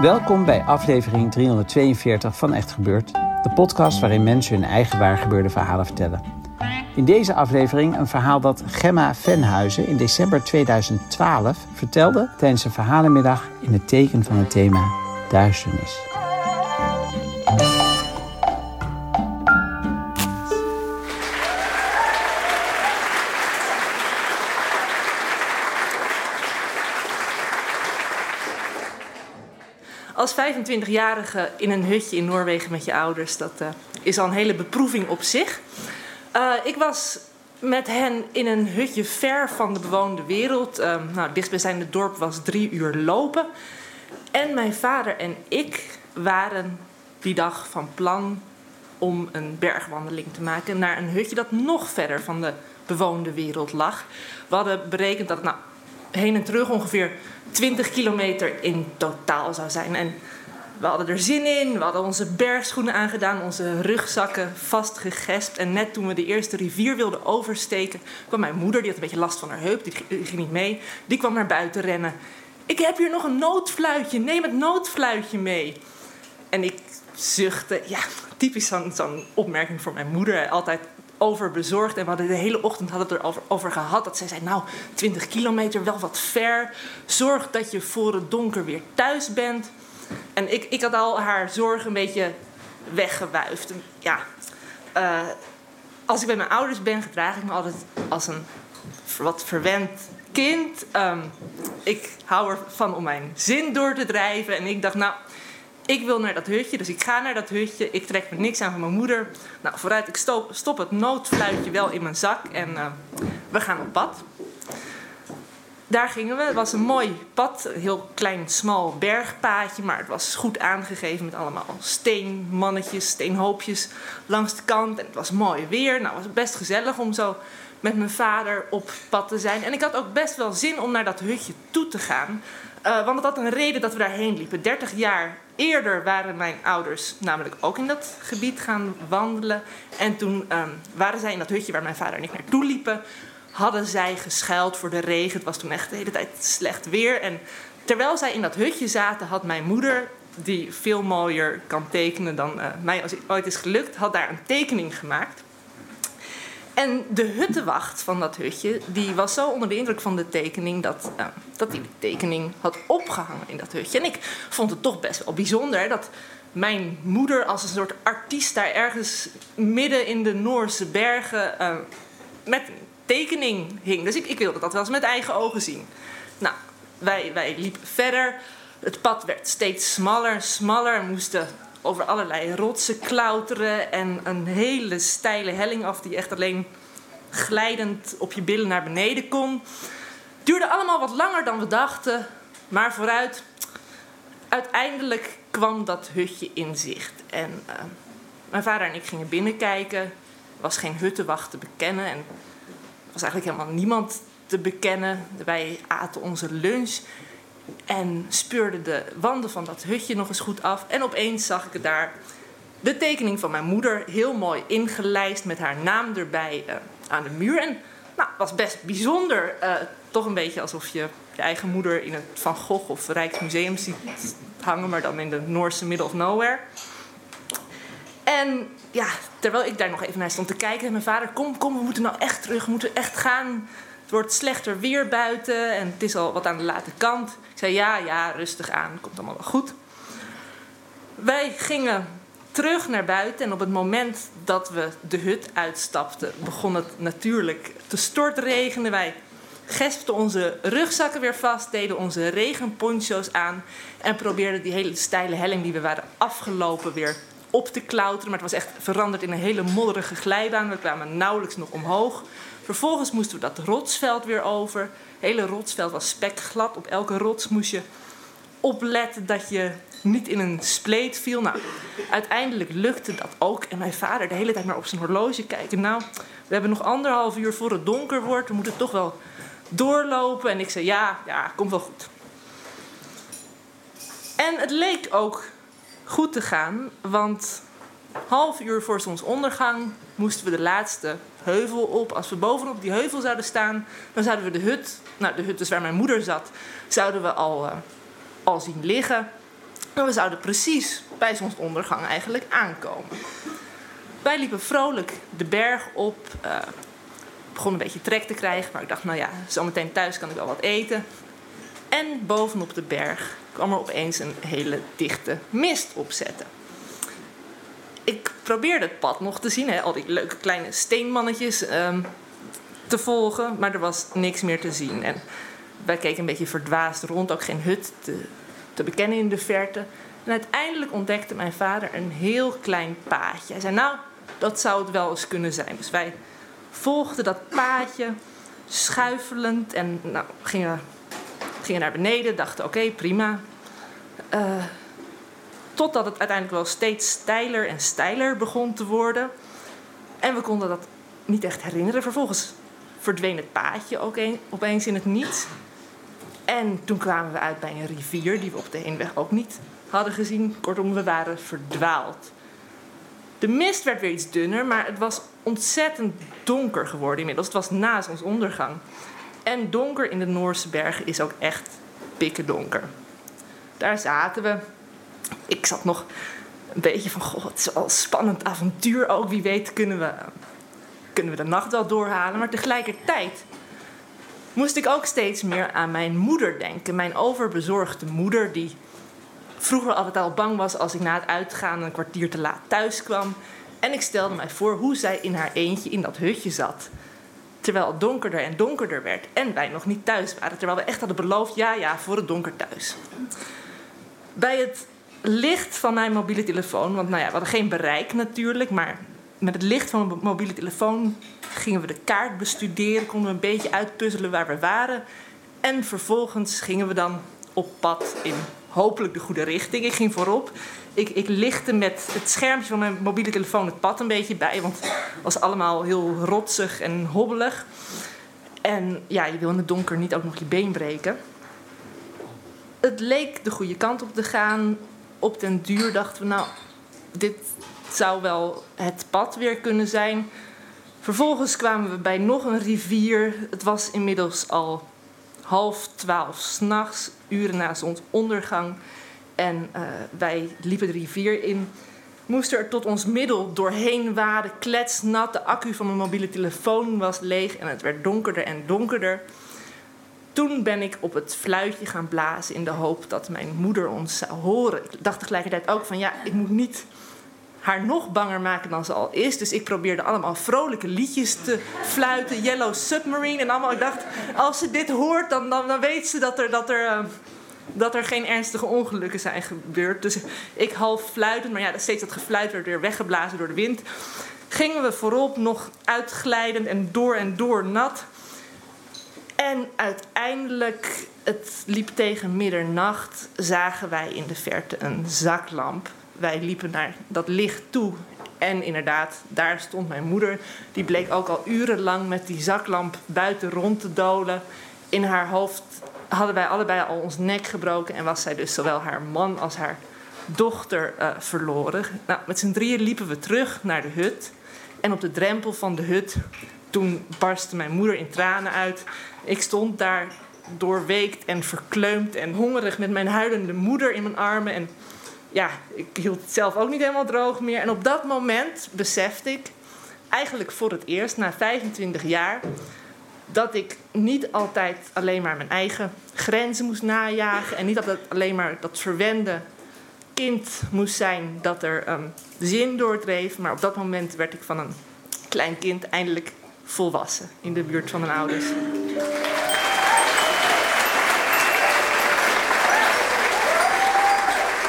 Welkom bij aflevering 342 van Echt Gebeurd, de podcast waarin mensen hun eigen waargebeurde verhalen vertellen. In deze aflevering een verhaal dat Gemma Venhuizen in december 2012 vertelde tijdens een verhalenmiddag in het teken van het thema duisternis. Als 25-jarige in een hutje in Noorwegen met je ouders, dat eh, is al een hele beproeving op zich. Uh, ik was met hen in een hutje ver van de bewoonde wereld. Uh, nou, dichtstbijzijnde dorp was drie uur lopen. En mijn vader en ik waren die dag van plan om een bergwandeling te maken naar een hutje dat nog verder van de bewoonde wereld lag. We hadden berekend dat het nou, heen en terug ongeveer 20 kilometer in totaal zou zijn. En we hadden er zin in, we hadden onze bergschoenen aangedaan, onze rugzakken vastgegespt. En net toen we de eerste rivier wilden oversteken, kwam mijn moeder, die had een beetje last van haar heup, die ging niet mee, die kwam naar buiten rennen. Ik heb hier nog een noodfluitje, neem het noodfluitje mee. En ik zuchtte, ja, typisch zo'n zo'n opmerking voor mijn moeder. Altijd overbezorgd. En we hadden de hele ochtend hadden het erover over gehad. Dat zij zei, nou, 20 kilometer, wel wat ver. Zorg dat je voor het donker weer thuis bent. En ik, ik had al haar zorg een beetje weggewuifd. Ja, uh, als ik bij mijn ouders ben, gedraag ik me altijd als een wat verwend kind. Um, ik hou ervan om mijn zin door te drijven. En ik dacht, nou, ik wil naar dat hutje, dus ik ga naar dat hutje. Ik trek me niks aan van mijn moeder. Nou, vooruit, ik stop, stop het noodfluitje wel in mijn zak en uh, we gaan op pad. Daar gingen we. Het was een mooi pad, een heel klein, smal bergpaadje, maar het was goed aangegeven met allemaal steenmannetjes, steenhoopjes langs de kant. En het was mooi weer. Nou, het was best gezellig om zo met mijn vader op pad te zijn. En ik had ook best wel zin om naar dat hutje toe te gaan. Uh, want het had een reden dat we daarheen liepen. 30 jaar eerder waren mijn ouders namelijk ook in dat gebied gaan wandelen. En toen um, waren zij in dat hutje waar mijn vader en ik naartoe liepen. Hadden zij geschuild voor de regen. Het was toen echt de hele tijd slecht weer. En terwijl zij in dat hutje zaten, had mijn moeder, die veel mooier kan tekenen dan uh, mij als ooit is gelukt, had daar een tekening gemaakt. En de huttenwacht van dat hutje, die was zo onder de indruk van de tekening dat, uh, dat hij de tekening had opgehangen in dat hutje. En ik vond het toch best wel bijzonder dat mijn moeder als een soort artiest daar ergens midden in de Noorse bergen uh, met een tekening hing. Dus ik, ik wilde dat wel eens met eigen ogen zien. Nou, wij, wij liepen verder. Het pad werd steeds smaller en smaller. We moesten over allerlei rotsen klauteren en een hele steile helling af die echt alleen glijdend op je billen naar beneden kon. Duurde allemaal wat langer dan we dachten, maar vooruit. Uiteindelijk kwam dat hutje in zicht. En uh, mijn vader en ik gingen binnenkijken. Er was geen huttenwacht te bekennen en er was eigenlijk helemaal niemand te bekennen. Wij aten onze lunch en speurde de wanden van dat hutje nog eens goed af. En opeens zag ik daar de tekening van mijn moeder heel mooi ingelijst met haar naam erbij uh, aan de muur. En nou, was best bijzonder. Uh, toch een beetje alsof je je eigen moeder in het Van Gogh of Rijksmuseum ziet hangen, maar dan in de Noorse middle of nowhere. En ja, terwijl ik daar nog even naar stond te kijken, en mijn vader, kom, kom, we moeten nou echt terug, we moeten echt gaan. Het wordt slechter weer buiten en het is al wat aan de late kant. Ik zei ja, ja, rustig aan, komt allemaal wel goed. Wij gingen terug naar buiten en op het moment dat we de hut uitstapten, begon het natuurlijk te stortregenen. Wij gespten onze rugzakken weer vast, deden onze regenponcho's aan en probeerden die hele steile helling die we waren afgelopen weer op te klauteren. Maar het was echt veranderd in een hele modderige glijbaan. We kwamen nauwelijks nog omhoog. Vervolgens moesten we dat rotsveld weer over. Het hele rotsveld was spekglad. Op elke rots moest je opletten dat je niet in een spleet viel. Nou, uiteindelijk lukte dat ook. En mijn vader de hele tijd maar op zijn horloge kijken. Nou, we hebben nog anderhalf uur voor het donker wordt. We moeten toch wel doorlopen. En ik zei, ja, ja, komt wel goed. En het leek ook goed te gaan, want half uur voor zonsondergang moesten we de laatste heuvel op. Als we bovenop die heuvel zouden staan, dan zouden we de hut, nou de hut dus waar mijn moeder zat, zouden we al, uh, al zien liggen. En we zouden precies bij zonsondergang eigenlijk aankomen. Wij liepen vrolijk de berg op. Uh, begon een beetje trek te krijgen, maar ik dacht, nou ja, zometeen thuis kan ik wel wat eten. En bovenop de berg kwam er opeens een hele dichte mist opzetten. Ik probeerde het pad nog te zien, hè, al die leuke kleine steenmannetjes um, te volgen, maar er was niks meer te zien. En wij keken een beetje verdwaasd rond, ook geen hut te, bekennen in de verte. En uiteindelijk ontdekte mijn vader een heel klein paadje. Hij zei, nou, dat zou het wel eens kunnen zijn. Dus wij volgden dat paadje, schuifelend en nou, gingen gingen naar beneden, dachten oké, prima. Uh, totdat het uiteindelijk wel steeds steiler en steiler begon te worden. En we konden dat niet echt herinneren. Vervolgens verdween het paadje ook een, opeens in het niets. En toen kwamen we uit bij een rivier die we op de heenweg ook niet hadden gezien. Kortom, we waren verdwaald. De mist werd weer iets dunner, maar het was ontzettend donker geworden inmiddels. Het was na zonsondergang. En donker in de Noorse bergen is ook echt pikken donker. Daar zaten we. Ik zat nog een beetje van, goh, het is wel een spannend avontuur ook. Wie weet kunnen we, kunnen we de nacht wel doorhalen. Maar tegelijkertijd moest ik ook steeds meer aan mijn moeder denken. Mijn overbezorgde moeder, die vroeger altijd al bang was als ik na het uitgaan een kwartier te laat thuis kwam. En ik stelde mij voor hoe zij in haar eentje in dat hutje zat. Terwijl het donkerder en donkerder werd en wij nog niet thuis waren. Terwijl we echt hadden beloofd, ja, ja, voor het donker thuis. Bij het licht van mijn mobiele telefoon, want nou ja, we hadden geen bereik natuurlijk, maar met het licht van mijn mobiele telefoon gingen we de kaart bestuderen, konden we een beetje uitpuzzelen waar we waren. En vervolgens gingen we dan op pad in hopelijk de goede richting. Ik ging voorop. Ik, ik lichtte met het schermpje van mijn mobiele telefoon het pad een beetje bij. Want het was allemaal heel rotsig en hobbelig. En ja, je wil in het donker niet ook nog je been breken. Het leek de goede kant op te gaan. Op den duur dachten we, nou, dit zou wel het pad weer kunnen zijn. Vervolgens kwamen we bij nog een rivier. Het was inmiddels al half twaalf s'nachts, uren na zonsondergang. En uh, wij liepen de rivier in. Moesten er tot ons middel doorheen waden, kletsnat. De accu van mijn mobiele telefoon was leeg en het werd donkerder en donkerder. Toen ben ik op het fluitje gaan blazen in de hoop dat mijn moeder ons zou horen. Ik dacht tegelijkertijd ook van ja, ik moet niet haar nog banger maken dan ze al is. Dus ik probeerde allemaal vrolijke liedjes te fluiten. Yellow Submarine en allemaal. Ik dacht, als ze dit hoort, dan, dan, dan weet ze dat er, dat, er, uh, dat er geen ernstige ongelukken zijn gebeurd. Dus ik half fluitend, maar ja, steeds dat gefluit werd weer weggeblazen door de wind. Gingen we voorop nog uitglijdend en door en door nat. En uiteindelijk, het liep tegen middernacht, zagen wij in de verte een zaklamp wij liepen naar dat licht toe. En inderdaad, daar stond mijn moeder. Die bleek ook al urenlang met die zaklamp buiten rond te dolen. In haar hoofd hadden wij allebei al ons nek gebroken. En was zij dus zowel haar man als haar dochter uh, verloren. Nou, met z'n drieën liepen we terug naar de hut. En op de drempel van de hut, toen barstte mijn moeder in tranen uit. Ik stond daar doorweekt en verkleumd en hongerig met mijn huilende moeder in mijn armen. En ja, ik hield zelf ook niet helemaal droog meer. En op dat moment besefte ik, eigenlijk voor het eerst na 25 jaar, dat ik niet altijd alleen maar mijn eigen grenzen moest najagen. En niet dat het alleen maar dat verwende kind moest zijn dat er um, zin doordreef. Maar op dat moment werd ik van een klein kind eindelijk volwassen in de buurt van mijn ouders.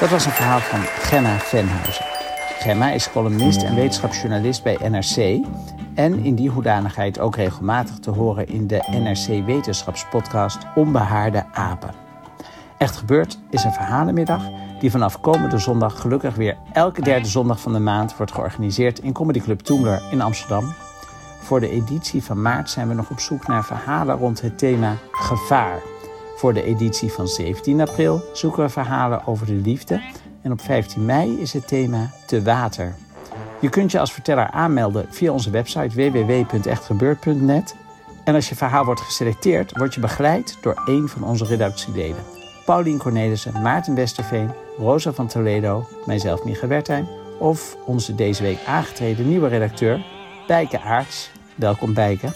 Dat was een verhaal van Gemma Venhuizen. Gemma is columnist en wetenschapsjournalist bij NRC. En in die hoedanigheid ook regelmatig te horen in de NRC Wetenschapspodcast Onbehaarde Apen. Echt gebeurd is een verhalenmiddag die vanaf komende zondag gelukkig weer elke derde zondag van de maand wordt georganiseerd in Comedy Club Toemler in Amsterdam voor de editie van maart zijn we nog op zoek naar verhalen rond het thema gevaar. Voor de editie van 17 april zoeken we verhalen over de liefde. En op 15 mei is het thema te water. Je kunt je als verteller aanmelden via onze website www.echtgebeurd.net. En als je verhaal wordt geselecteerd, word je begeleid door één van onze redactieleden. Paulien Cornelissen, Maarten Westerveen, Rosa van Toledo, mijzelf Micha Wertheim... of onze deze week aangetreden nieuwe redacteur, Bijke Aarts. Welkom Bijke.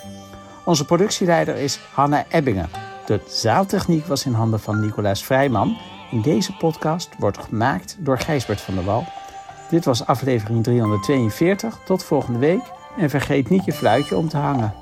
Onze productieleider is Hanna Ebbingen. De zaaltechniek was in handen van Nicolaas Vrijman. In deze podcast wordt gemaakt door Gijsbert van der Wal. Dit was aflevering 342. Tot volgende week. En vergeet niet je fluitje om te hangen.